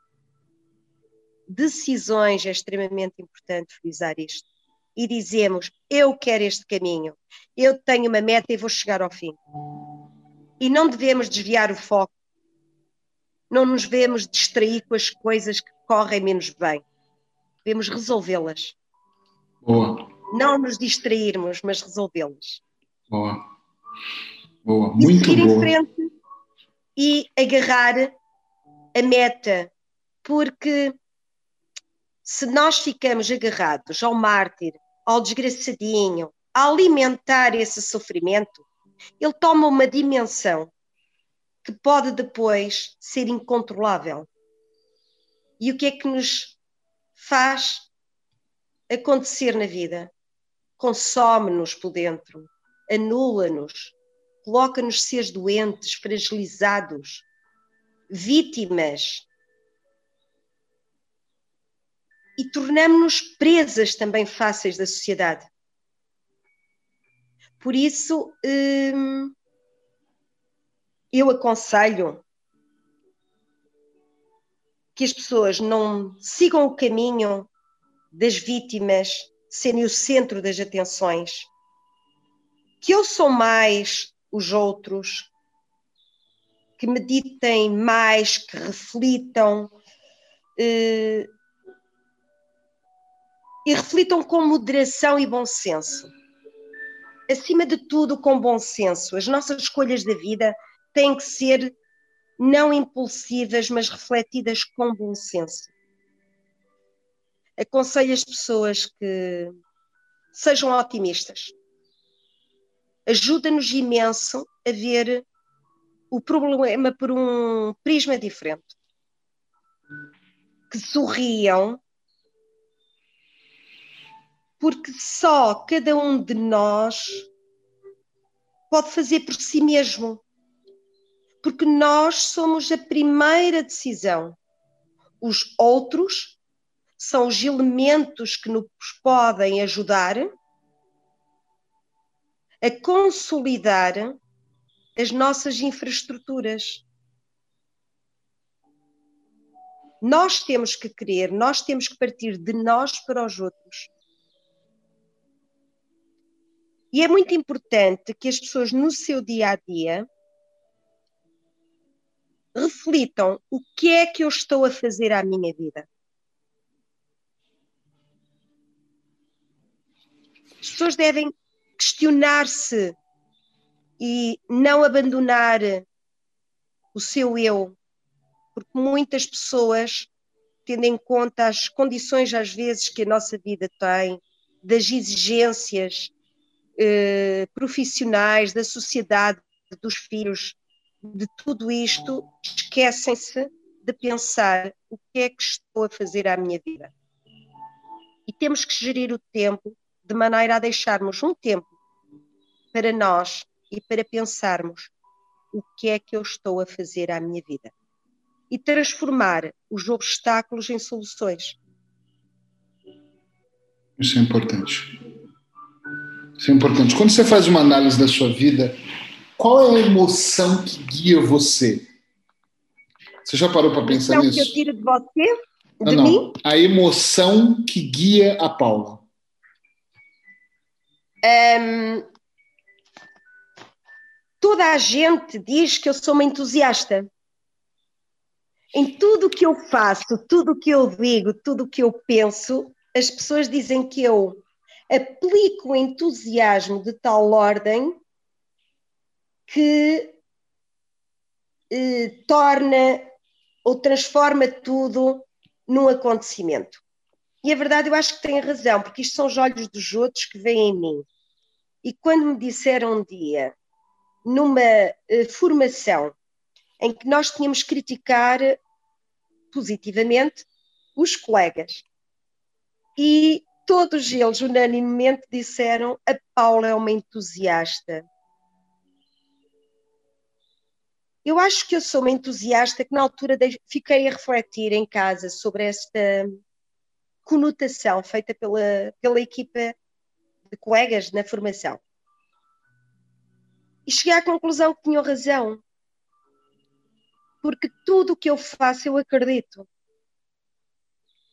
Decisões é extremamente importante frisar isto e dizemos: Eu quero este caminho, eu tenho uma meta e vou chegar ao fim. E não devemos desviar o foco, não nos devemos distrair com as coisas que correm menos bem, devemos resolvê-las. Boa. Não nos distrairmos, mas resolvê-las. Boa. Boa, muito e seguir boa. em frente e agarrar a meta, porque se nós ficamos agarrados ao mártir, ao desgraçadinho, a alimentar esse sofrimento, ele toma uma dimensão que pode depois ser incontrolável. E o que é que nos faz acontecer na vida? Consome-nos por dentro, anula-nos, coloca-nos seres doentes, fragilizados, vítimas e tornamos-nos presas também fáceis da sociedade. Por isso, hum, eu aconselho que as pessoas não sigam o caminho das vítimas serem o centro das atenções, que eu sou mais os outros, que meditem mais, que reflitam, eh, e reflitam com moderação e bom senso. Acima de tudo, com bom senso. As nossas escolhas da vida têm que ser não impulsivas, mas refletidas com bom senso. Aconselho as pessoas que sejam otimistas. Ajuda-nos imenso a ver o problema por um prisma diferente. Que sorriam porque só cada um de nós pode fazer por si mesmo. Porque nós somos a primeira decisão. Os outros são os elementos que nos podem ajudar a consolidar as nossas infraestruturas. Nós temos que querer, nós temos que partir de nós para os outros. E é muito importante que as pessoas no seu dia a dia reflitam o que é que eu estou a fazer à minha vida. As pessoas devem questionar-se e não abandonar o seu eu, porque muitas pessoas, tendo em conta as condições às vezes que a nossa vida tem, das exigências eh, profissionais, da sociedade, dos filhos, de tudo isto, esquecem-se de pensar o que é que estou a fazer à minha vida. E temos que gerir o tempo de maneira a deixarmos um tempo para nós e para pensarmos o que é que eu estou a fazer à minha vida e transformar os obstáculos em soluções. Isso é importante. Isso é importante. Quando você faz uma análise da sua vida, qual é a emoção que guia você? Você já parou para pensar nisso? que eu tiro de você? De não, mim? A emoção que guia a Paula. Um, toda a gente diz que eu sou uma entusiasta. Em tudo que eu faço, tudo que eu digo, tudo que eu penso, as pessoas dizem que eu aplico o entusiasmo de tal ordem que eh, torna ou transforma tudo num acontecimento. E a verdade, eu acho que tem razão, porque isto são os olhos dos outros que veem em mim. E quando me disseram um dia, numa uh, formação em que nós tínhamos que criticar positivamente os colegas, e todos eles unanimemente disseram: a Paula é uma entusiasta. Eu acho que eu sou uma entusiasta que na altura fiquei a refletir em casa sobre esta conotação feita pela, pela equipa de colegas na formação. E cheguei à conclusão que tinham razão. Porque tudo o que eu faço, eu acredito.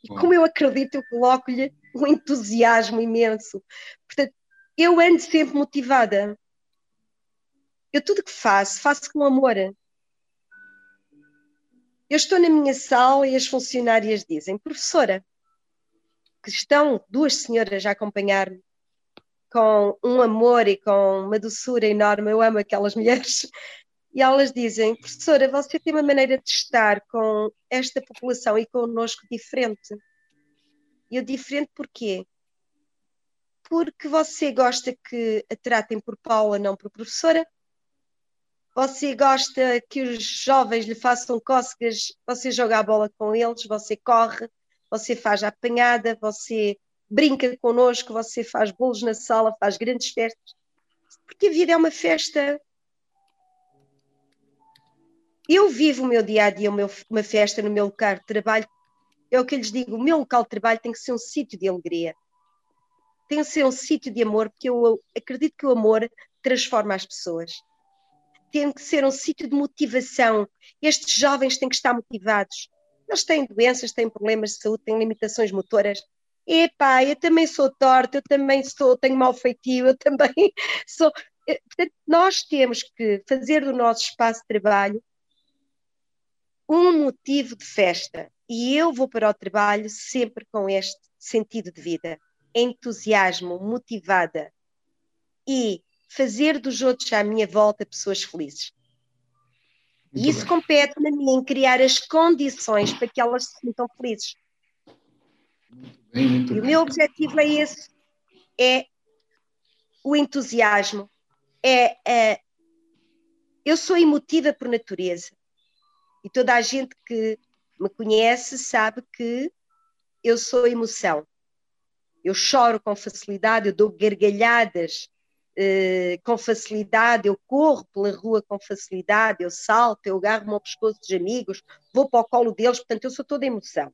E como eu acredito, eu coloco-lhe um entusiasmo imenso. Portanto, eu ando sempre motivada. Eu tudo que faço, faço com amor. Eu estou na minha sala e as funcionárias dizem, professora, que estão duas senhoras a acompanhar-me com um amor e com uma doçura enorme. Eu amo aquelas mulheres. E elas dizem, professora, você tem uma maneira de estar com esta população e connosco diferente. E eu diferente porquê? Porque você gosta que a tratem por Paula, não por professora. Você gosta que os jovens lhe façam cócegas, você joga a bola com eles, você corre, você faz a apanhada, você brinca connosco, você faz bolos na sala, faz grandes festas. Porque a vida é uma festa. Eu vivo o meu dia a dia, uma festa no meu local de trabalho. É o que eu lhes digo: o meu local de trabalho tem que ser um sítio de alegria. Tem que ser um sítio de amor, porque eu acredito que o amor transforma as pessoas. Tem que ser um sítio de motivação. Estes jovens têm que estar motivados. Eles têm doenças, têm problemas de saúde, têm limitações motoras. Epá, eu também sou torta, eu também sou, tenho mau feitio, eu também sou. Eh, portanto, nós temos que fazer do nosso espaço de trabalho um motivo de festa. E eu vou para o trabalho sempre com este sentido de vida, entusiasmo, motivada e fazer dos outros à minha volta pessoas felizes. Muito e isso bem. compete na mim criar as condições para que elas se sintam felizes. Bem, e bem. o meu objetivo é esse: é o entusiasmo. É, é, eu sou emotiva por natureza. E toda a gente que me conhece sabe que eu sou emoção. Eu choro com facilidade, eu dou gargalhadas eh, com facilidade, eu corro pela rua com facilidade, eu salto, eu agarro-me ao pescoço dos amigos, vou para o colo deles, portanto, eu sou toda emoção.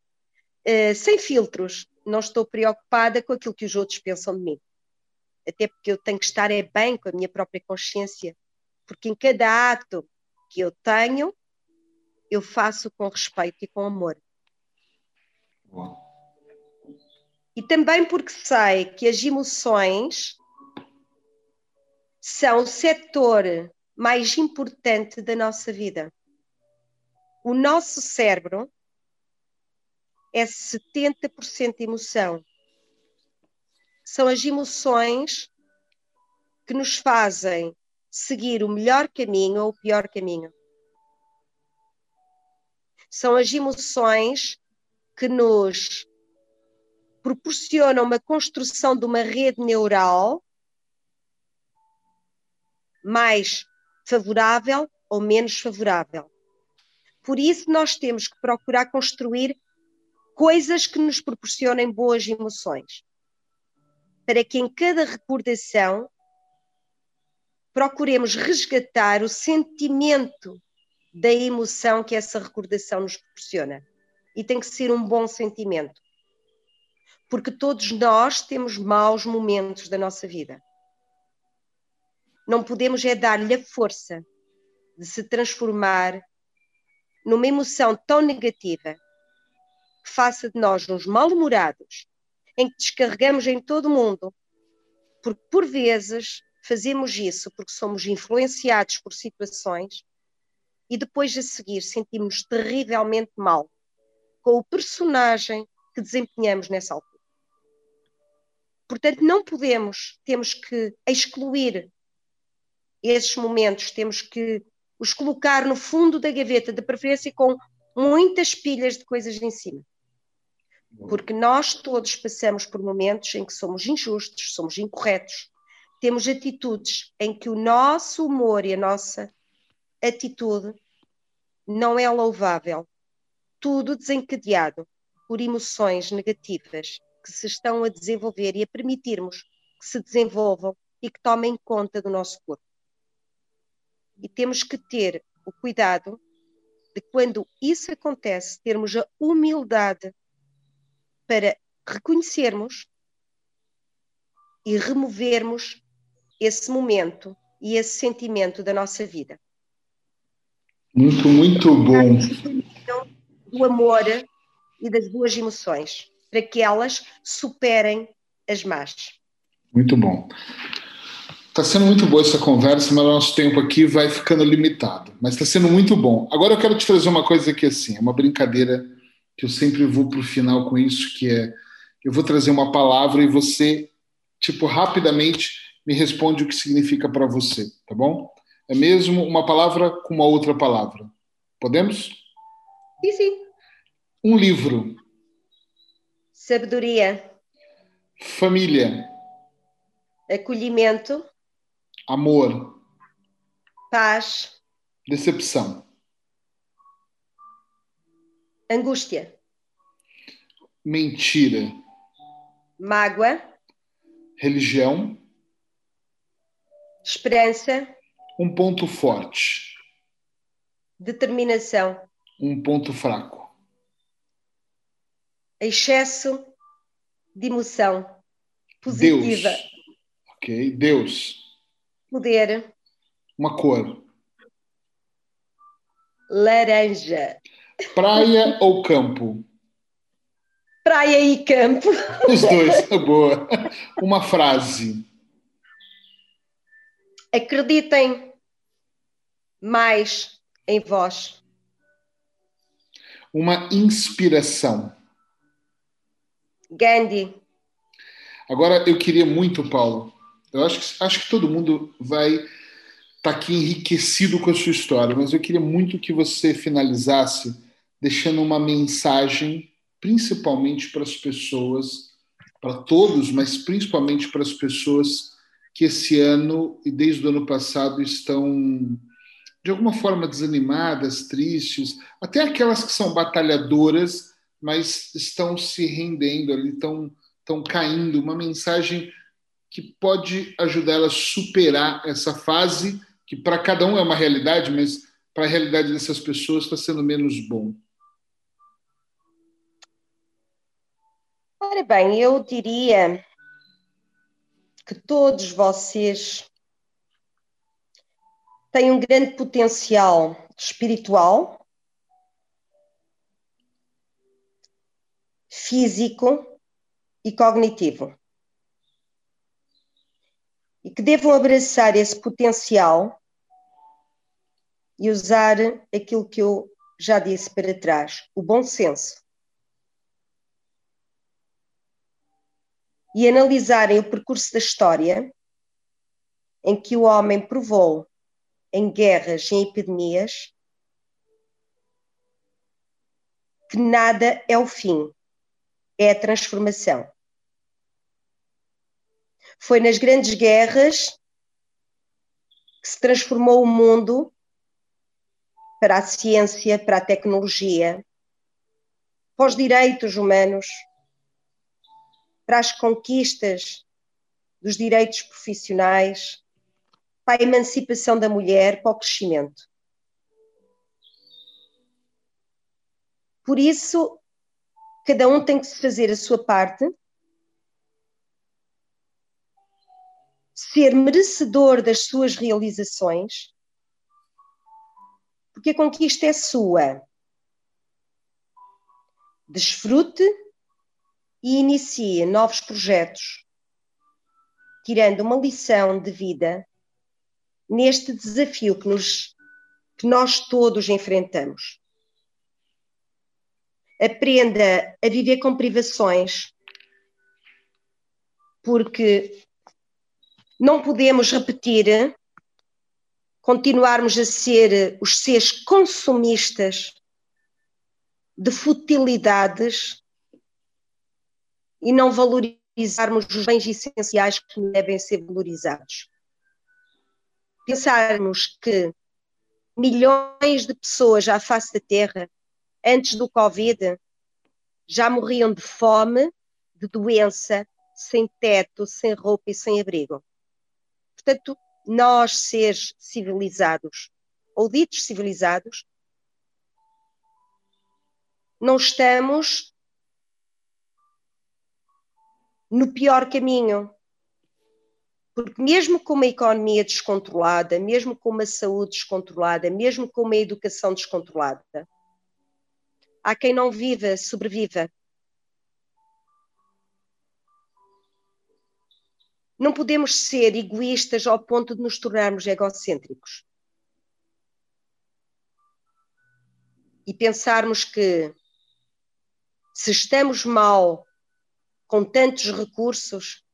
Uh, sem filtros, não estou preocupada com aquilo que os outros pensam de mim. Até porque eu tenho que estar é bem com a minha própria consciência, porque em cada ato que eu tenho, eu faço com respeito e com amor. Bom. E também porque sei que as emoções são o setor mais importante da nossa vida. o nosso cérebro é 70% emoção. São as emoções que nos fazem seguir o melhor caminho ou o pior caminho. São as emoções que nos proporcionam uma construção de uma rede neural mais favorável ou menos favorável. Por isso, nós temos que procurar construir coisas que nos proporcionem boas emoções, para que em cada recordação procuremos resgatar o sentimento da emoção que essa recordação nos proporciona. E tem que ser um bom sentimento. Porque todos nós temos maus momentos da nossa vida. Não podemos é dar-lhe a força de se transformar numa emoção tão negativa que faça de nós uns mal-humorados, em que descarregamos em todo o mundo, porque por vezes fazemos isso porque somos influenciados por situações e depois a seguir sentimos terrivelmente mal com o personagem que desempenhamos nessa altura. Portanto, não podemos, temos que excluir esses momentos, temos que os colocar no fundo da gaveta, de preferência com muitas pilhas de coisas em cima. Porque nós todos passamos por momentos em que somos injustos, somos incorretos, temos atitudes em que o nosso humor e a nossa atitude não é louvável. Tudo desencadeado por emoções negativas que se estão a desenvolver e a permitirmos que se desenvolvam e que tomem conta do nosso corpo. E temos que ter o cuidado de quando isso acontece, termos a humildade para reconhecermos e removermos esse momento e esse sentimento da nossa vida. Muito, muito bom. Do amor e das boas emoções, para que elas superem as más. Muito bom. Está sendo muito boa essa conversa, mas o nosso tempo aqui vai ficando limitado. Mas está sendo muito bom. Agora eu quero te trazer uma coisa que assim, é uma brincadeira que eu sempre vou para o final com isso, que é eu vou trazer uma palavra e você, tipo, rapidamente me responde o que significa para você, tá bom? É mesmo uma palavra com uma outra palavra. Podemos? Sim, sim. Um livro. Sabedoria. Família. Acolhimento. Amor. Paz. Decepção. Angústia. Mentira. Mágoa. Religião. Esperança. Um ponto forte. Determinação. Um ponto fraco. Excesso de emoção positiva. Deus. Ok. Deus. Poder. Uma cor. Laranja. Praia ou campo? Praia e campo. Os dois. Boa. Uma frase. Acreditem mais em vós. Uma inspiração. Gandhi. Agora eu queria muito, Paulo. Eu acho que, acho que todo mundo vai estar tá aqui enriquecido com a sua história, mas eu queria muito que você finalizasse deixando uma mensagem, principalmente para as pessoas, para todos, mas principalmente para as pessoas que esse ano e desde o ano passado estão de alguma forma desanimadas, tristes, até aquelas que são batalhadoras, mas estão se rendendo ali, estão, estão caindo. Uma mensagem que pode ajudar elas a superar essa fase, que para cada um é uma realidade, mas para a realidade dessas pessoas está sendo menos bom. Ora bem, eu diria que todos vocês têm um grande potencial espiritual, físico e cognitivo. E que devam abraçar esse potencial e usar aquilo que eu já disse para trás, o bom senso. E analisarem o percurso da história, em que o homem provou em guerras em epidemias que nada é o fim, é a transformação. Foi nas grandes guerras que se transformou o mundo para a ciência, para a tecnologia, para os direitos humanos, para as conquistas dos direitos profissionais, para a emancipação da mulher, para o crescimento. Por isso, cada um tem que fazer a sua parte, ser merecedor das suas realizações porque a conquista é sua. Desfrute e inicie novos projetos, tirando uma lição de vida neste desafio que, nos, que nós todos enfrentamos. Aprenda a viver com privações, porque não podemos repetir continuarmos a ser os seres consumistas de futilidades e não valorizarmos os bens essenciais que devem ser valorizados. Pensarmos que milhões de pessoas à face da Terra, antes do Covid, já morriam de fome, de doença, sem teto, sem roupa e sem abrigo. Portanto, nós, seres civilizados, ou ditos civilizados, não estamos no pior caminho. Porque, mesmo com uma economia descontrolada, mesmo com uma saúde descontrolada, mesmo com uma educação descontrolada, há quem não viva, sobreviva. Não podemos ser egoístas ao ponto de nos tornarmos egocêntricos. E pensarmos que se estamos mal com tantos recursos,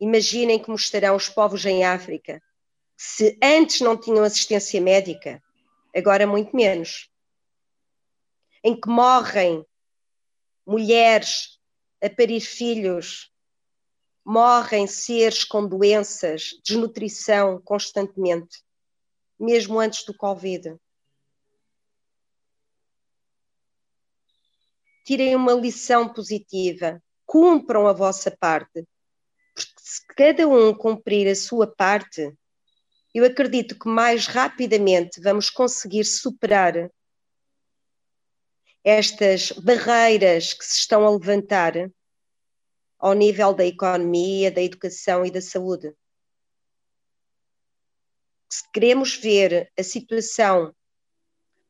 imaginem como estarão os povos em África, se antes não tinham assistência médica, agora muito menos. Em que morrem mulheres a parir filhos morrem seres com doenças, desnutrição constantemente, mesmo antes do Covid. Tirem uma lição positiva, cumpram a vossa parte, porque se cada um cumprir a sua parte, eu acredito que mais rapidamente vamos conseguir superar estas barreiras que se estão a levantar ao nível da economia, da educação e da saúde. Se queremos ver a situação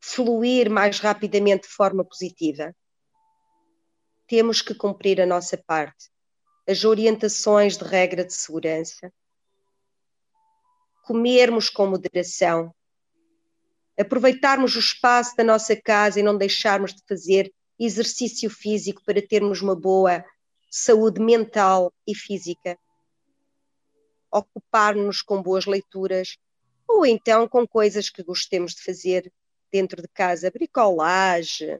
fluir mais rapidamente de forma positiva, temos que cumprir a nossa parte, as orientações de regra de segurança, comermos com moderação, aproveitarmos o espaço da nossa casa e não deixarmos de fazer exercício físico para termos uma boa saúde mental e física, ocupar-nos com boas leituras ou então com coisas que gostemos de fazer dentro de casa, bricolagem,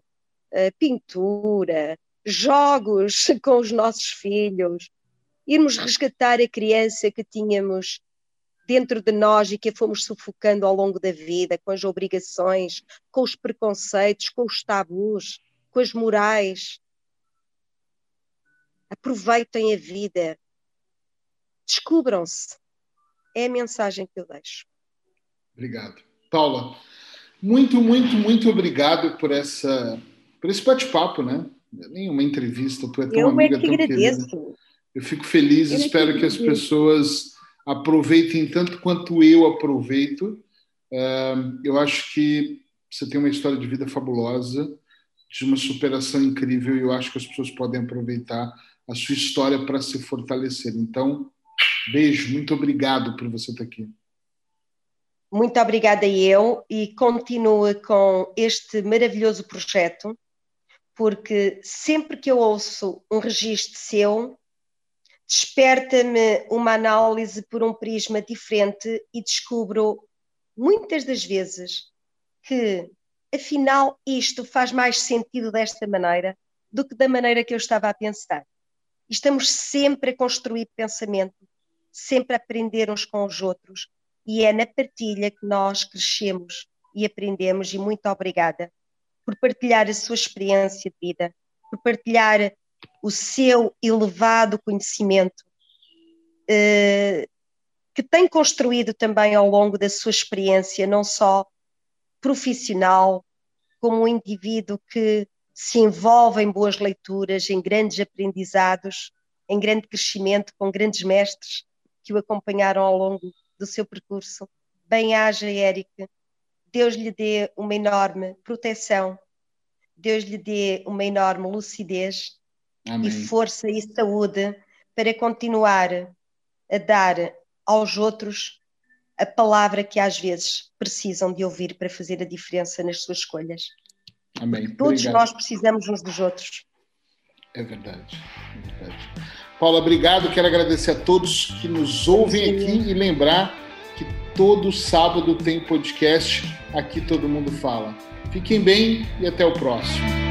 eh, pintura, jogos com os nossos filhos, irmos resgatar a criança que tínhamos dentro de nós e que a fomos sufocando ao longo da vida, com as obrigações, com os preconceitos, com os tabus, com as morais aproveitem a vida, descubram-se. É a mensagem que eu deixo. Obrigado. Paula, muito, muito, muito obrigado por, essa, por esse bate-papo, né? Nenhuma entrevista, tu é tão eu amiga, é que tão agradeço. querida. Eu fico feliz, eu espero que, que as pessoas aproveitem tanto quanto eu aproveito. Uh, eu acho que você tem uma história de vida fabulosa, de uma superação incrível, e eu acho que as pessoas podem aproveitar a sua história para se fortalecer. Então, beijo, muito obrigado por você estar aqui. muito obrigada eu e continue com este maravilhoso projeto, porque sempre que eu ouço um registro seu, desperta-me uma análise por um prisma diferente e descubro muitas das vezes que afinal isto faz mais sentido desta maneira do que da maneira que eu estava a pensar. Estamos sempre a construir pensamento, sempre a aprender uns com os outros, e é na partilha que nós crescemos e aprendemos. E muito obrigada por partilhar a sua experiência de vida, por partilhar o seu elevado conhecimento, eh, que tem construído também ao longo da sua experiência, não só profissional, como um indivíduo que se envolve em boas leituras, em grandes aprendizados, em grande crescimento, com grandes mestres que o acompanharam ao longo do seu percurso. Bem-haja, Érica. Deus lhe dê uma enorme proteção, Deus lhe dê uma enorme lucidez Amém. e força e saúde para continuar a dar aos outros a palavra que às vezes precisam de ouvir para fazer a diferença nas suas escolhas. Amém. Todos obrigado. nós precisamos uns dos outros. É verdade, é verdade. Paula, obrigado. Quero agradecer a todos que nos ouvem aqui e lembrar todo sábado tem podcast. Aqui todo mundo fala. Fiquem bem e até o próximo.